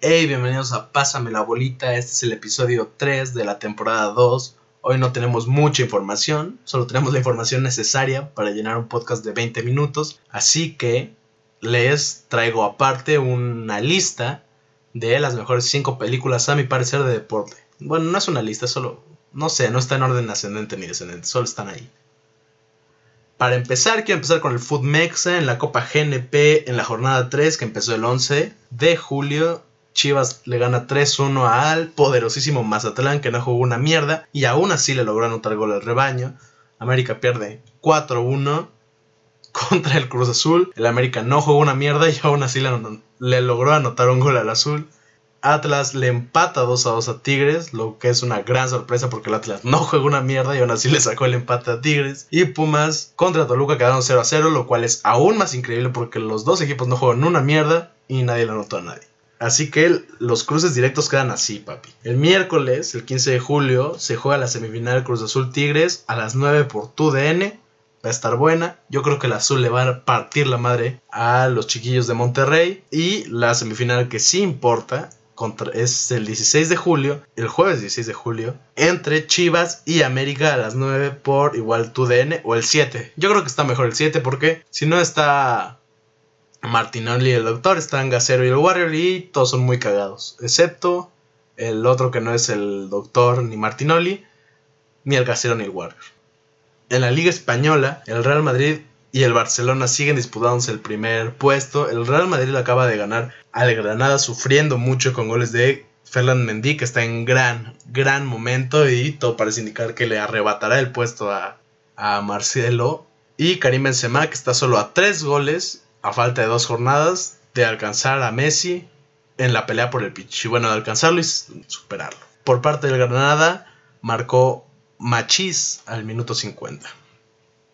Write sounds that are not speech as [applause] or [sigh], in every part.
Hey, bienvenidos a Pásame la bolita. Este es el episodio 3 de la temporada 2. Hoy no tenemos mucha información, solo tenemos la información necesaria para llenar un podcast de 20 minutos. Así que les traigo aparte una lista de las mejores 5 películas a mi parecer de deporte. Bueno, no es una lista, solo, no sé, no está en orden ascendente ni descendente, solo están ahí. Para empezar, quiero empezar con el Food Mexa en la Copa GNP en la jornada 3 que empezó el 11 de julio Chivas le gana 3-1 al poderosísimo Mazatlán que no jugó una mierda y aún así le logró anotar gol al rebaño. América pierde 4-1 contra el Cruz Azul. El América no jugó una mierda y aún así le, logró anotar un gol al Azul. Atlas le empata 2 2 a Tigres, lo que es una gran sorpresa porque el Atlas no juega una mierda y aún así [laughs] le sacó el empate a Tigres. Y Pumas contra Toluca quedaron 0 0, lo cual es aún más increíble porque los dos equipos no juegan una mierda y nadie le anotó a nadie. Así que los cruces directos quedan así, papi. El miércoles, el 15 de julio, se juega la semifinal Cruz Azul Tigres a las 9 por TUDN. Va a estar buena. Yo creo que el azul le va a partir la madre a los chiquillos de Monterrey. Y la semifinal que sí importa es el 16 de julio, el jueves 16 de julio, entre Chivas y América a las 9 por igual TUDN o el 7. Yo creo que está mejor el 7 porque si no está Martinoli y el Doctor, están Gacero y el Warrior y todos son muy cagados, excepto el otro que no es el Doctor ni Martinoli, ni el Gacero ni el Warrior. En la Liga Española, el Real Madrid y el Barcelona siguen disputándose el primer puesto. El Real Madrid acaba de ganar al Granada sufriendo mucho con goles de Ferland Mendy, que está en gran, gran momento y todo parece indicar que le arrebatará el puesto a, a Marcelo. Y Karim Benzema, que está solo a tres goles a falta de dos jornadas, de alcanzar a Messi en la pelea por el pitch. Y bueno, de alcanzarlo y superarlo. Por parte del Granada, marcó Machís al minuto 50.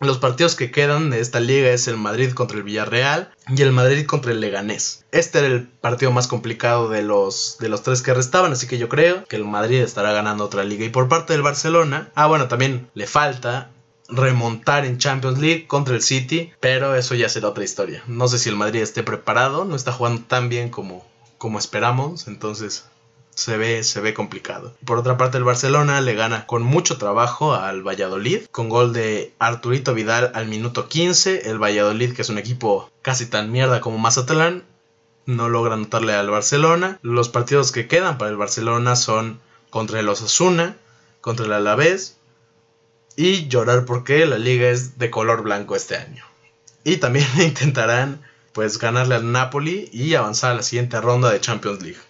Los partidos que quedan de esta liga es el Madrid contra el Villarreal y el Madrid contra el Leganés. Este era el partido más complicado de los, de los tres que restaban, así que yo creo que el Madrid estará ganando otra liga. Y por parte del Barcelona, ah bueno, también le falta remontar en Champions League contra el City, pero eso ya será otra historia. No sé si el Madrid esté preparado, no está jugando tan bien como, como esperamos, entonces se ve, se ve complicado. Por otra parte, el Barcelona le gana con mucho trabajo al Valladolid, con gol de Arturito Vidal al minuto 15. El Valladolid, que es un equipo casi tan mierda como Mazatlán, no logra anotarle al Barcelona. Los partidos que quedan para el Barcelona son contra el Osasuna, contra el Alavés, y llorar porque la liga es de color blanco este año. Y también [laughs] intentarán pues ganarle al Napoli y avanzar a la siguiente ronda de Champions League.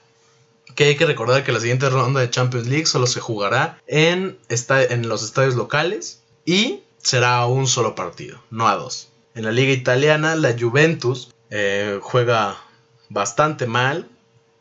Que hay que recordar que la siguiente ronda de Champions League solo se jugará en, en los estadios locales y será a un solo partido, no a dos. En la liga italiana, la Juventus eh, juega bastante mal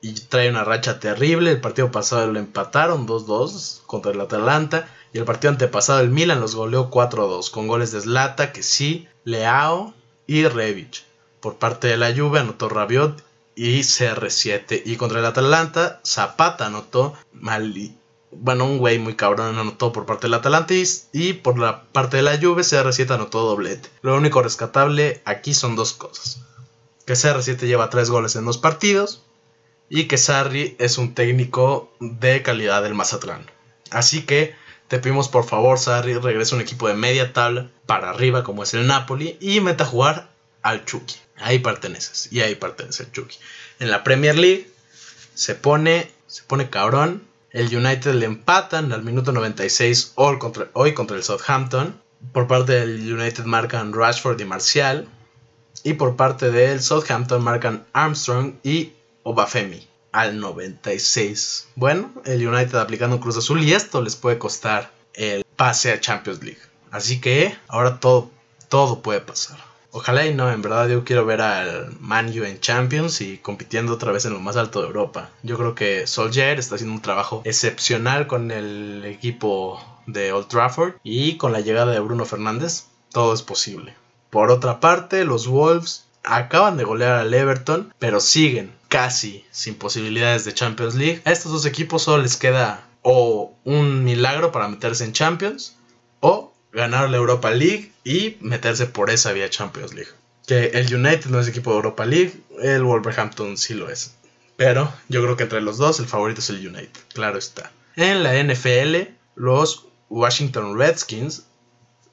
y trae una racha terrible. El partido pasado lo empataron 2-2 contra el Atalanta y el partido antepasado el Milan los goleó 4-2 con goles de Zlata, que sí, Leao y Rebic. Por parte de la Juve anotó Rabiot y CR7. Y contra el Atalanta, Zapata anotó Mali. Bueno, un güey muy cabrón anotó por parte del Atalanta y por la parte de la Juve, CR7 anotó doblete. Lo único rescatable aquí son dos cosas. Que CR7 lleva tres goles en dos partidos y que Sarri es un técnico de calidad del Mazatlán. Así que te pedimos por favor, Sarri, regrese un equipo de media tabla para arriba como es el Napoli y meta a jugar al Chucky. Ahí perteneces y ahí pertenece el Chucky. En la Premier League se pone, se pone cabrón. El United le empatan al minuto 96 hoy contra, el Southampton. Por parte del United marcan Rashford y Marcial. Y por parte del Southampton marcan Armstrong y Obafemi al 96. Bueno, el United aplicando un Cruz Azul y esto les puede costar el pase a Champions League. Así que ahora todo, todo puede pasar. Ojalá y no, en verdad yo quiero ver al Man U en Champions y compitiendo otra vez en lo más alto de Europa. Yo creo que Solskjaer está haciendo un trabajo excepcional con el equipo de Old Trafford y con la llegada de Bruno Fernández todo es posible. Por otra parte, los Wolves acaban de golear al Everton, pero siguen casi sin posibilidades de Champions League. A estos dos equipos solo les queda o un milagro para meterse en Champions o ganar la Europa League y meterse por esa vía Champions League. Que el United no es equipo de Europa League, el Wolverhampton sí lo es. Pero yo creo que entre los dos el favorito es el United, claro está. En la NFL, los Washington Redskins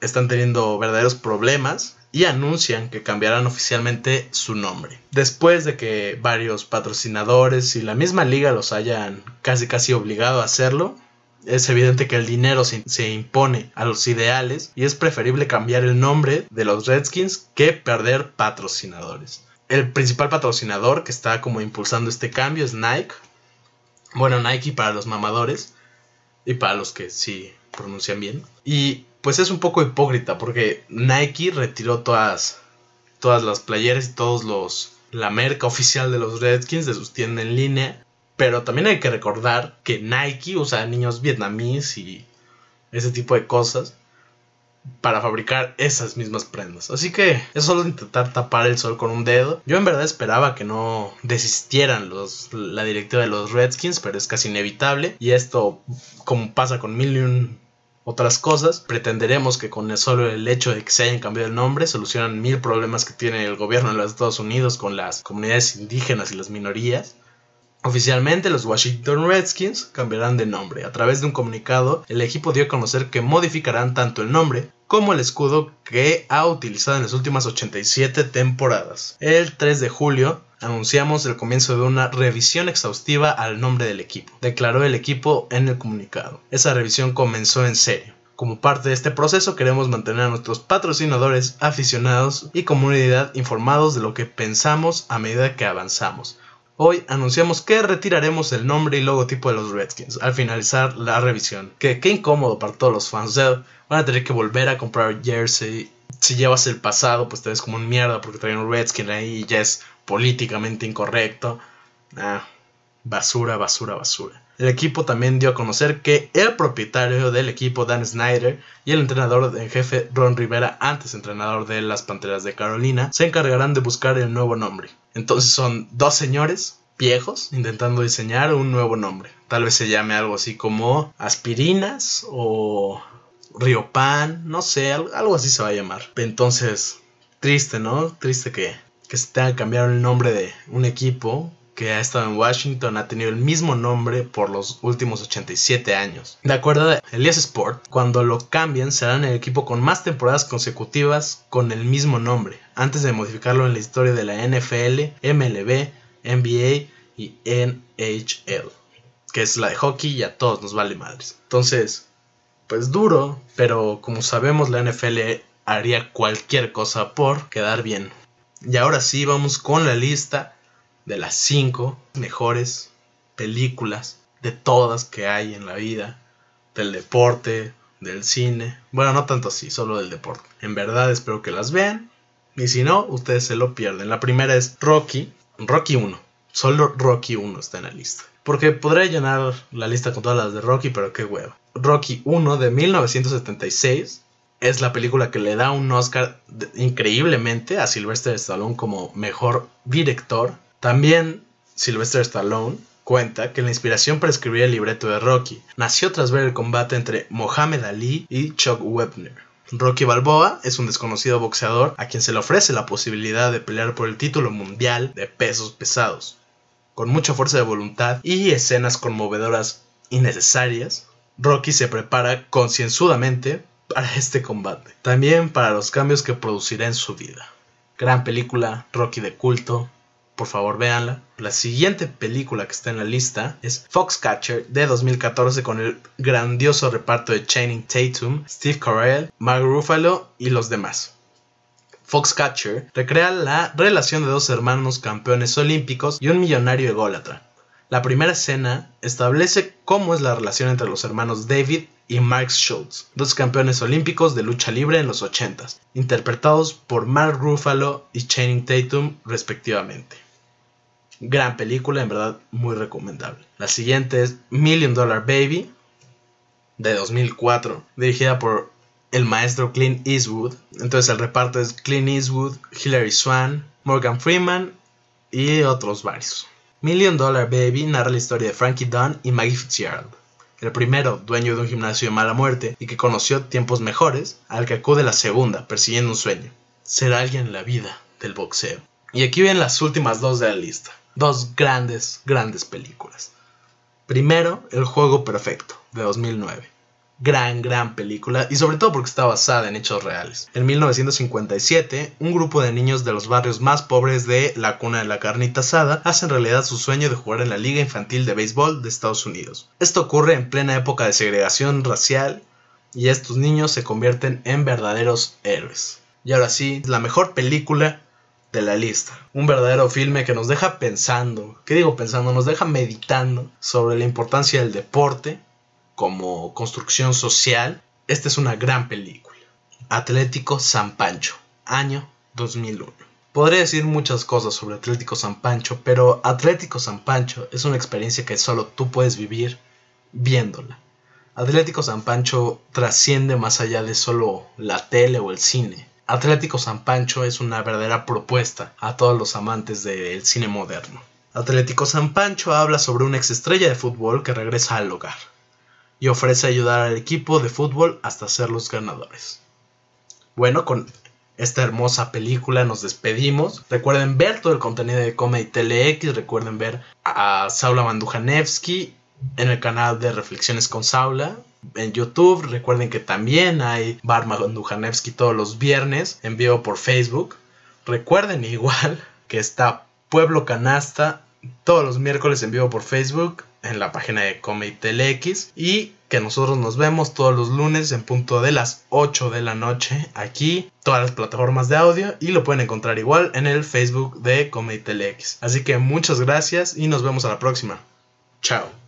están teniendo verdaderos problemas y anuncian que cambiarán oficialmente su nombre. Después de que varios patrocinadores y la misma liga los hayan casi casi obligado a hacerlo, es evidente que el dinero se, impone a los ideales y es preferible cambiar el nombre de los Redskins que perder patrocinadores. El principal patrocinador que está como impulsando este cambio es Nike. Bueno, Nike para los mamadores y para los que sí pronuncian bien. Y pues es un poco hipócrita porque Nike retiró todas, todas las playeras y todos los la merca oficial de los Redskins de sus tiendas en línea. Pero también hay que recordar que Nike usa niños vietnamíes y ese tipo de cosas para fabricar esas mismas prendas. Así que es solo intentar tapar el sol con un dedo. Yo en verdad esperaba que no desistieran los, la directiva de los Redskins, pero es casi inevitable. Y esto, como pasa con Million otras cosas. Pretenderemos que con el solo el hecho de que se hayan cambiado el nombre solucionan mil problemas que tiene el gobierno de los Estados Unidos con las comunidades indígenas y las minorías. Oficialmente los Washington Redskins cambiarán de nombre. A través de un comunicado, el equipo dio a conocer que modificarán tanto el nombre como el escudo que ha utilizado en las últimas 87 temporadas. El 3 de julio anunciamos el comienzo de una revisión exhaustiva al nombre del equipo, declaró el equipo en el comunicado. Esa revisión comenzó en serio. Como parte de este proceso queremos mantener a nuestros patrocinadores, aficionados y comunidad informados de lo que pensamos a medida que avanzamos. Hoy anunciamos que retiraremos el nombre y logotipo de los Redskins al finalizar la revisión. Que qué incómodo para todos los fans. O van a tener que volver a comprar jersey. Si llevas el pasado, pues te ves como un mierda porque traen un Redskin ahí y ya es políticamente incorrecto. Ah, basura, basura, basura. El equipo también dio a conocer que el propietario del equipo, Dan Snyder, y el entrenador en jefe, Ron Rivera, antes entrenador de las Panteras de Carolina, se encargarán de buscar el nuevo nombre. Entonces son dos señores viejos intentando diseñar un nuevo nombre. Tal vez se llame algo así como Aspirinas o Pan, no sé, algo así se va a llamar. Entonces, triste, ¿no? Triste que, que se tenga que cambiar el nombre de un equipo que ha estado en Washington ha tenido el mismo nombre por los últimos 87 años. De acuerdo a Elias Sport, cuando lo cambien serán el equipo con más temporadas consecutivas con el mismo nombre, antes de modificarlo en la historia de la NFL, MLB, NBA y NHL, que es la de hockey y a todos nos vale madres. Entonces, pues duro, pero como sabemos la NFL haría cualquier cosa por quedar bien. Y ahora sí, vamos con la lista de las cinco mejores películas de todas que hay en la vida, del deporte, del cine. Bueno, no tanto así, solo del deporte. En verdad espero que las vean. Y si no, ustedes se lo pierden. La primera es Rocky. Rocky 1. Solo Rocky 1 está en la lista. Porque podría llenar la lista con todas las de Rocky, pero qué huevo. Rocky 1 de 1976 es la película que le da un Oscar increíblemente a Sylvester Stallone como mejor director también Sylvester Stallone cuenta que la inspiración para escribir el libreto de Rocky nació tras ver el combate entre Mohamed Ali y Chuck Webner. Rocky Balboa es un desconocido boxeador a quien se le ofrece la posibilidad de pelear por el título mundial de pesos pesados. Con mucha fuerza de voluntad y escenas conmovedoras innecesarias, Rocky se prepara concienzudamente para este combate, también para los cambios que producirá en su vida. Gran película, Rocky de culto, por favor véanla. La siguiente película que está en la lista es Foxcatcher de 2014 con el grandioso reparto de Channing Tatum, Steve Carell, Mark Ruffalo y los demás. Foxcatcher recrea la relación de dos hermanos campeones olímpicos y un millonario ególatra. La primera escena establece cómo es la relación entre los hermanos David y Mark Schultz, dos campeones olímpicos de lucha libre en los 80, interpretados por Mark Ruffalo y Channing Tatum respectivamente. Gran película, en verdad muy recomendable. La siguiente es Million Dollar Baby de 2004, dirigida por el maestro Clint Eastwood. Entonces el reparto es Clint Eastwood, Hilary Swan, Morgan Freeman y otros varios. Million Dollar Baby narra la historia de Frankie Dunn y Maggie Fitzgerald. el primero dueño de un gimnasio de mala muerte y que conoció tiempos mejores, al que acude la segunda persiguiendo un sueño, ser alguien en la vida del boxeo. Y aquí ven las últimas dos de la lista, dos grandes, grandes películas. Primero, El Juego Perfecto, de 2009 gran, gran película y sobre todo porque está basada en hechos reales. En 1957, un grupo de niños de los barrios más pobres de la cuna de la carnita asada hacen realidad su sueño de jugar en la Liga Infantil de Béisbol de Estados Unidos. Esto ocurre en plena época de segregación racial y estos niños se convierten en verdaderos héroes. Y ahora sí, la mejor película de la lista. Un verdadero filme que nos deja pensando, ¿qué digo pensando? Nos deja meditando sobre la importancia del deporte como construcción social, esta es una gran película. Atlético San Pancho, año 2001. Podría decir muchas cosas sobre Atlético San Pancho, pero Atlético San Pancho es una experiencia que solo tú puedes vivir viéndola. Atlético San Pancho trasciende más allá de solo la tele o el cine. Atlético San Pancho es una verdadera propuesta a todos los amantes del cine moderno. Atlético San Pancho habla sobre una exestrella de fútbol que regresa al hogar y ofrece ayudar al equipo de fútbol hasta ser los ganadores. Bueno, con esta hermosa película nos despedimos. Recuerden ver todo el contenido de Comedy TeleX, recuerden ver a Saula Mandujanevsky en el canal de Reflexiones con Saula. En YouTube, recuerden que también hay Bar Mandujanevsky todos los viernes en vivo por Facebook. Recuerden [laughs] igual que está Pueblo Canasta todos los miércoles en vivo por Facebook en la página de Comedy y que nosotros nos vemos todos los lunes en punto de las 8 de la noche aquí, todas las plataformas de audio y lo pueden encontrar igual en el Facebook de Comedy. Así que muchas gracias y nos vemos a la próxima. Chao.